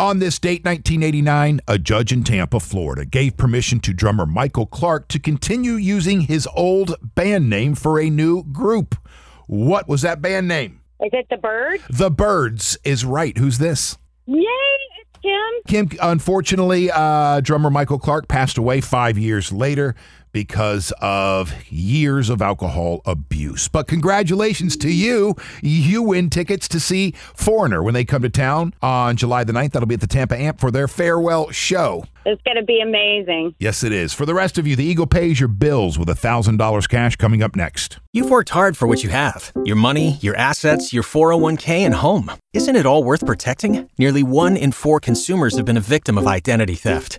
On this date, 1989, a judge in Tampa, Florida, gave permission to drummer Michael Clarke to continue using his old band name for a new group. What was that band name? Is it the bird? The Byrds is right. Who's this? Yay, it's Kim. Kim, unfortunately, uh, drummer Michael Clarke passed away five years later because of years of alcohol abuse. But congratulations to you. You win tickets to see Foreigner when they come to town on July the 9th. That'll be at the Tampa Amp for their farewell show. It's going to be amazing. Yes, it is. For the rest of you, the Eagle pays your bills with $1,000 cash coming up next. You've worked hard for what you have your money, your assets, your 401k, and home. Isn't it all worth protecting? Nearly one in four consumers have been a victim of identity theft.